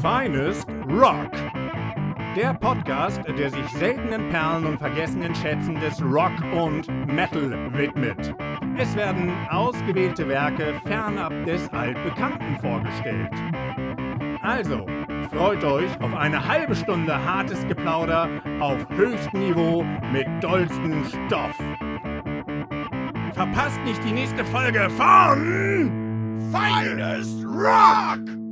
Finest Rock. Der Podcast, der sich seltenen Perlen und vergessenen Schätzen des Rock und Metal widmet. Es werden ausgewählte Werke fernab des Altbekannten vorgestellt. Also, freut euch auf eine halbe Stunde hartes Geplauder auf höchstem Niveau mit dollstem Stoff. Verpasst nicht die nächste Folge von Finest Rock!